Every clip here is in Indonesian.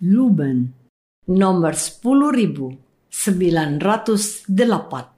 Luben nomor 10908.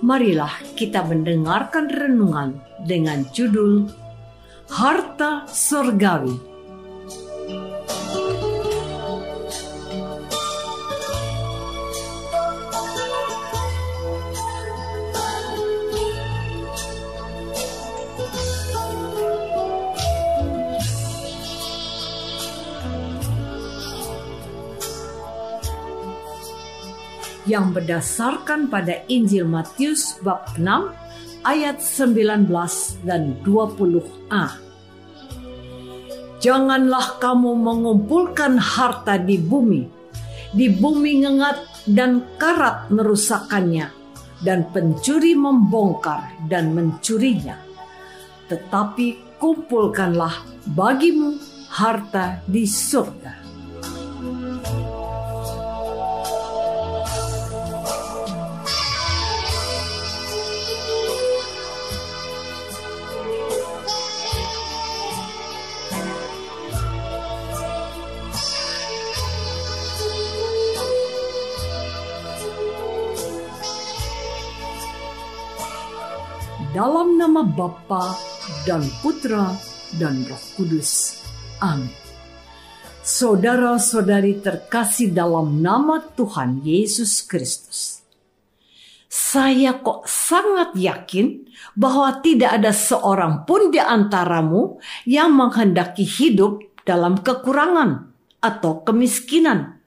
marilah kita mendengarkan renungan dengan judul Harta Surgawi. Yang berdasarkan pada Injil Matius bab 6 ayat 19 dan 20a. Janganlah kamu mengumpulkan harta di bumi. Di bumi ngengat dan karat merusakkannya dan pencuri membongkar dan mencurinya. Tetapi kumpulkanlah bagimu harta di surga dalam nama Bapa dan Putra dan Roh Kudus. Amin. Saudara-saudari terkasih dalam nama Tuhan Yesus Kristus. Saya kok sangat yakin bahwa tidak ada seorang pun di antaramu yang menghendaki hidup dalam kekurangan atau kemiskinan.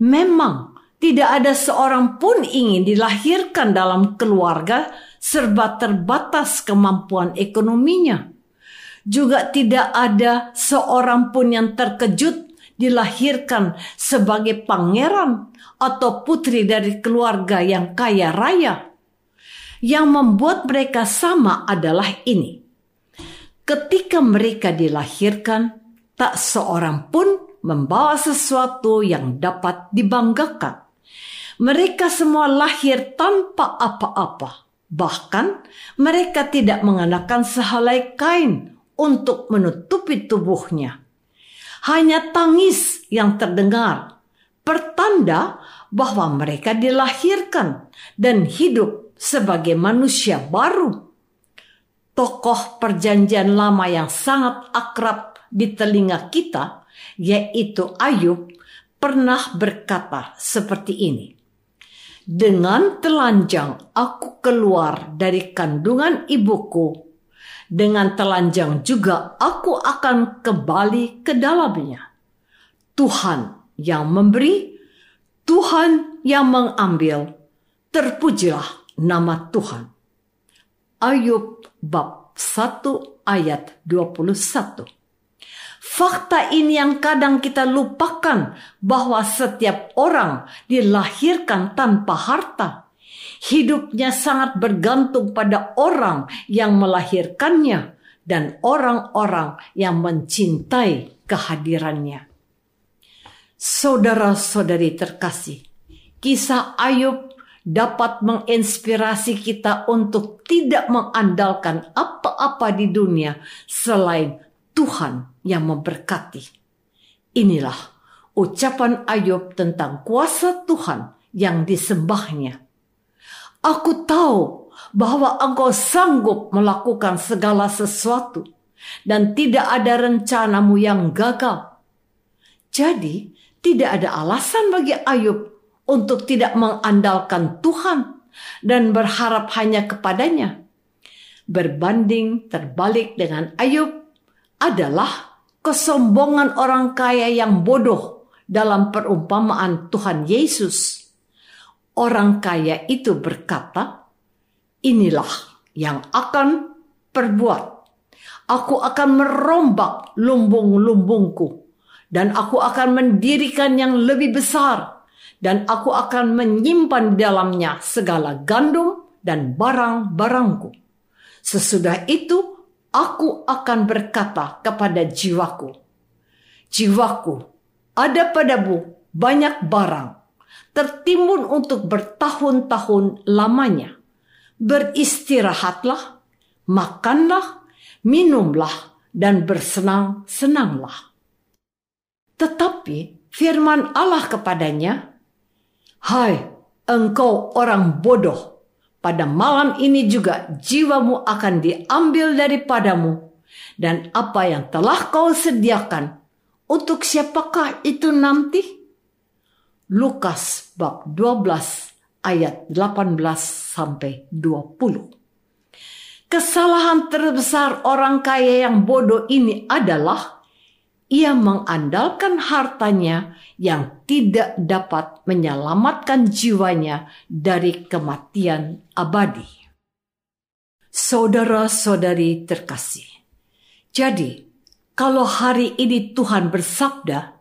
Memang tidak ada seorang pun ingin dilahirkan dalam keluarga serba terbatas kemampuan ekonominya. Juga tidak ada seorang pun yang terkejut dilahirkan sebagai pangeran atau putri dari keluarga yang kaya raya. Yang membuat mereka sama adalah ini. Ketika mereka dilahirkan, tak seorang pun membawa sesuatu yang dapat dibanggakan. Mereka semua lahir tanpa apa-apa Bahkan mereka tidak mengenakan sehelai kain untuk menutupi tubuhnya. Hanya tangis yang terdengar, pertanda bahwa mereka dilahirkan dan hidup sebagai manusia baru. Tokoh perjanjian lama yang sangat akrab di telinga kita, yaitu Ayub, pernah berkata seperti ini. Dengan telanjang aku keluar dari kandungan ibuku. Dengan telanjang juga aku akan kembali ke dalamnya. Tuhan yang memberi, Tuhan yang mengambil. Terpujilah nama Tuhan. Ayub bab 1 ayat 21. Fakta ini yang kadang kita lupakan bahwa setiap orang dilahirkan tanpa harta. Hidupnya sangat bergantung pada orang yang melahirkannya dan orang-orang yang mencintai kehadirannya. Saudara-saudari terkasih, kisah Ayub dapat menginspirasi kita untuk tidak mengandalkan apa-apa di dunia selain Tuhan yang memberkati. Inilah ucapan Ayub tentang kuasa Tuhan yang disembahnya. Aku tahu bahwa engkau sanggup melakukan segala sesuatu dan tidak ada rencanamu yang gagal. Jadi, tidak ada alasan bagi Ayub untuk tidak mengandalkan Tuhan dan berharap hanya kepadanya. Berbanding terbalik dengan Ayub adalah kesombongan orang kaya yang bodoh dalam perumpamaan Tuhan Yesus. Orang kaya itu berkata, "Inilah yang akan perbuat. Aku akan merombak lumbung-lumbungku." dan aku akan mendirikan yang lebih besar dan aku akan menyimpan di dalamnya segala gandum dan barang-barangku. Sesudah itu aku akan berkata kepada jiwaku, Jiwaku, ada padamu banyak barang, tertimbun untuk bertahun-tahun lamanya. Beristirahatlah, makanlah, minumlah, dan bersenang-senanglah. Tetapi firman Allah kepadanya, Hai engkau orang bodoh, pada malam ini juga jiwamu akan diambil daripadamu, dan apa yang telah kau sediakan, untuk siapakah itu nanti? Lukas bab 12 ayat 18 sampai 20. Kesalahan terbesar orang kaya yang bodoh ini adalah ia mengandalkan hartanya yang tidak dapat menyelamatkan jiwanya dari kematian abadi. Saudara-saudari terkasih, jadi kalau hari ini Tuhan bersabda,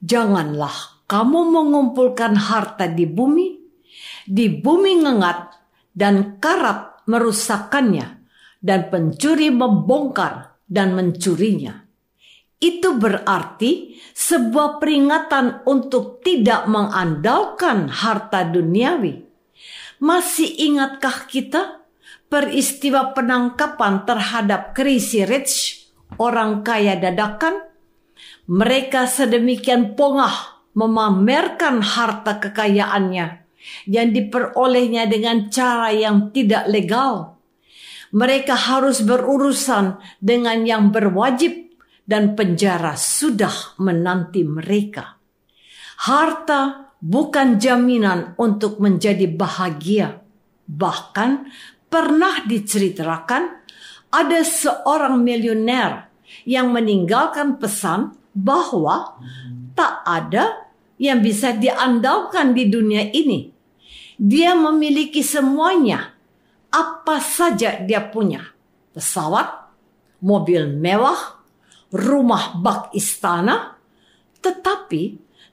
"Janganlah kamu mengumpulkan harta di bumi, di bumi ngengat dan karat merusakkannya, dan pencuri membongkar dan mencurinya." Itu berarti sebuah peringatan untuk tidak mengandalkan harta duniawi. Masih ingatkah kita peristiwa penangkapan terhadap Crazy Rich, orang kaya dadakan? Mereka sedemikian pongah memamerkan harta kekayaannya yang diperolehnya dengan cara yang tidak legal. Mereka harus berurusan dengan yang berwajib dan penjara sudah menanti mereka. Harta bukan jaminan untuk menjadi bahagia. Bahkan pernah diceritakan ada seorang miliuner yang meninggalkan pesan bahwa tak ada yang bisa diandalkan di dunia ini. Dia memiliki semuanya, apa saja dia punya. Pesawat, mobil mewah, rumah bak istana, tetapi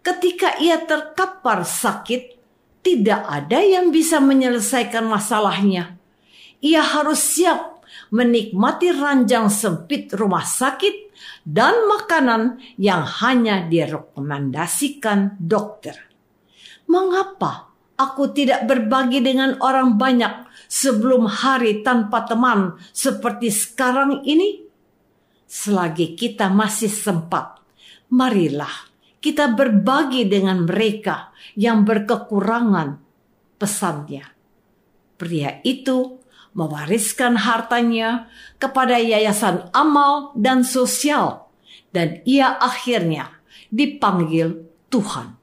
ketika ia terkapar sakit, tidak ada yang bisa menyelesaikan masalahnya. Ia harus siap menikmati ranjang sempit rumah sakit dan makanan yang hanya direkomendasikan dokter. Mengapa aku tidak berbagi dengan orang banyak sebelum hari tanpa teman seperti sekarang ini? Selagi kita masih sempat, marilah kita berbagi dengan mereka yang berkekurangan pesannya. Pria itu mewariskan hartanya kepada yayasan amal dan sosial dan ia akhirnya dipanggil Tuhan.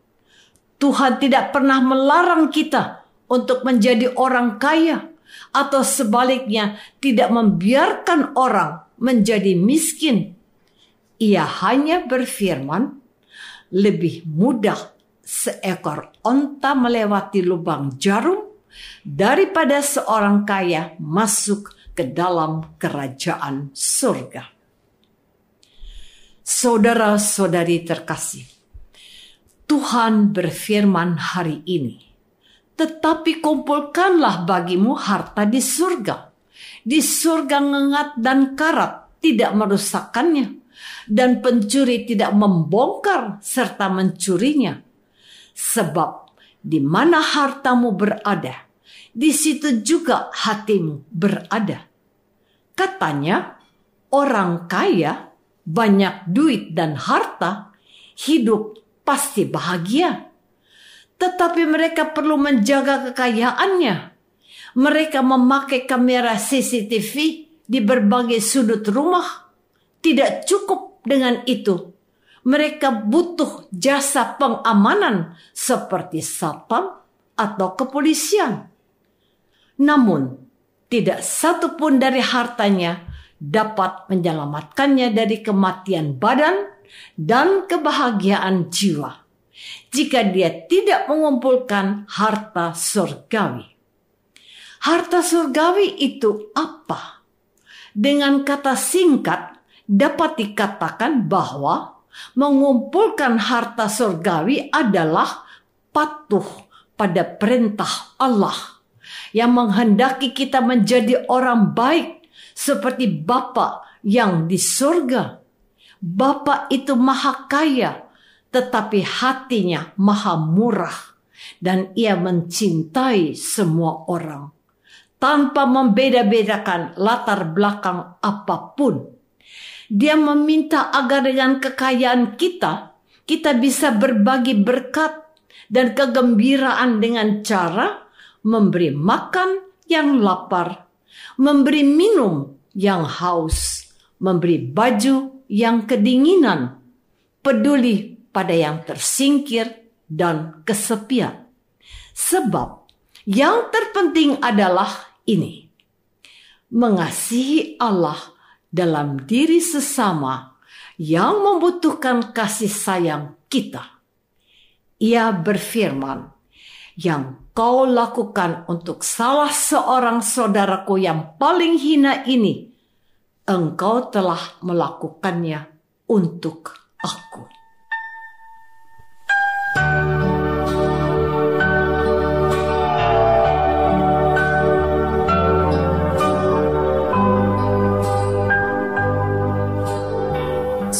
Tuhan tidak pernah melarang kita untuk menjadi orang kaya atau sebaliknya tidak membiarkan orang menjadi miskin. Ia hanya berfirman, lebih mudah seekor onta melewati lubang jarum daripada seorang kaya masuk ke dalam kerajaan surga. Saudara-saudari terkasih, Tuhan berfirman hari ini, tetapi kumpulkanlah bagimu harta di surga. Di surga ngengat dan karat tidak merusakkannya, dan pencuri tidak membongkar serta mencurinya. Sebab di mana hartamu berada, di situ juga hatimu berada. Katanya, orang kaya, banyak duit dan harta, hidup pasti bahagia. Tetapi mereka perlu menjaga kekayaannya. Mereka memakai kamera CCTV di berbagai sudut rumah. Tidak cukup dengan itu. Mereka butuh jasa pengamanan seperti satpam atau kepolisian. Namun, tidak satu pun dari hartanya dapat menyelamatkannya dari kematian badan dan kebahagiaan jiwa jika dia tidak mengumpulkan harta surgawi. Harta surgawi itu apa? Dengan kata singkat dapat dikatakan bahwa mengumpulkan harta surgawi adalah patuh pada perintah Allah yang menghendaki kita menjadi orang baik seperti Bapa yang di surga. Bapa itu maha kaya, tetapi hatinya maha murah dan ia mencintai semua orang tanpa membeda-bedakan latar belakang apa pun. Dia meminta agar dengan kekayaan kita, kita bisa berbagi berkat dan kegembiraan dengan cara memberi makan yang lapar, memberi minum yang haus, memberi baju yang kedinginan, peduli pada yang tersingkir dan kesepian. Sebab yang terpenting adalah ini: mengasihi Allah dalam diri sesama yang membutuhkan kasih sayang kita. Ia berfirman, "Yang kau lakukan untuk salah seorang saudaraku yang paling hina ini, engkau telah melakukannya untuk aku.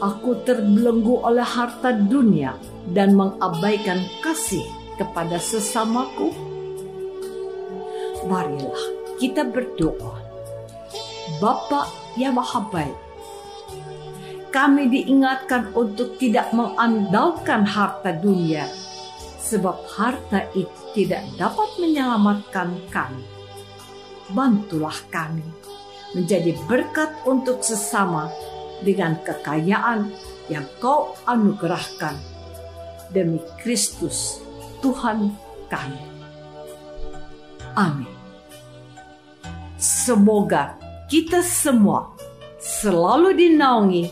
Aku terbelenggu oleh harta dunia dan mengabaikan kasih kepada sesamaku? Marilah kita berdoa. Bapa yang Maha Baik, kami diingatkan untuk tidak mengandalkan harta dunia, sebab harta itu tidak dapat menyelamatkan kami. Bantulah kami menjadi berkat untuk sesama dengan kekayaan yang kau anugerahkan demi Kristus Tuhan kami. Amin. Semoga kita semua selalu dinaungi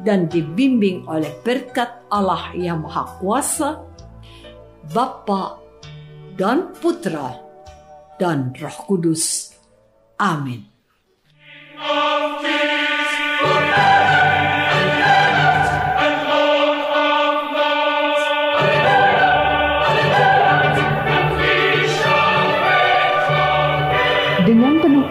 dan dibimbing oleh berkat Allah yang Maha Kuasa, Bapa dan Putra dan Roh Kudus. Amin.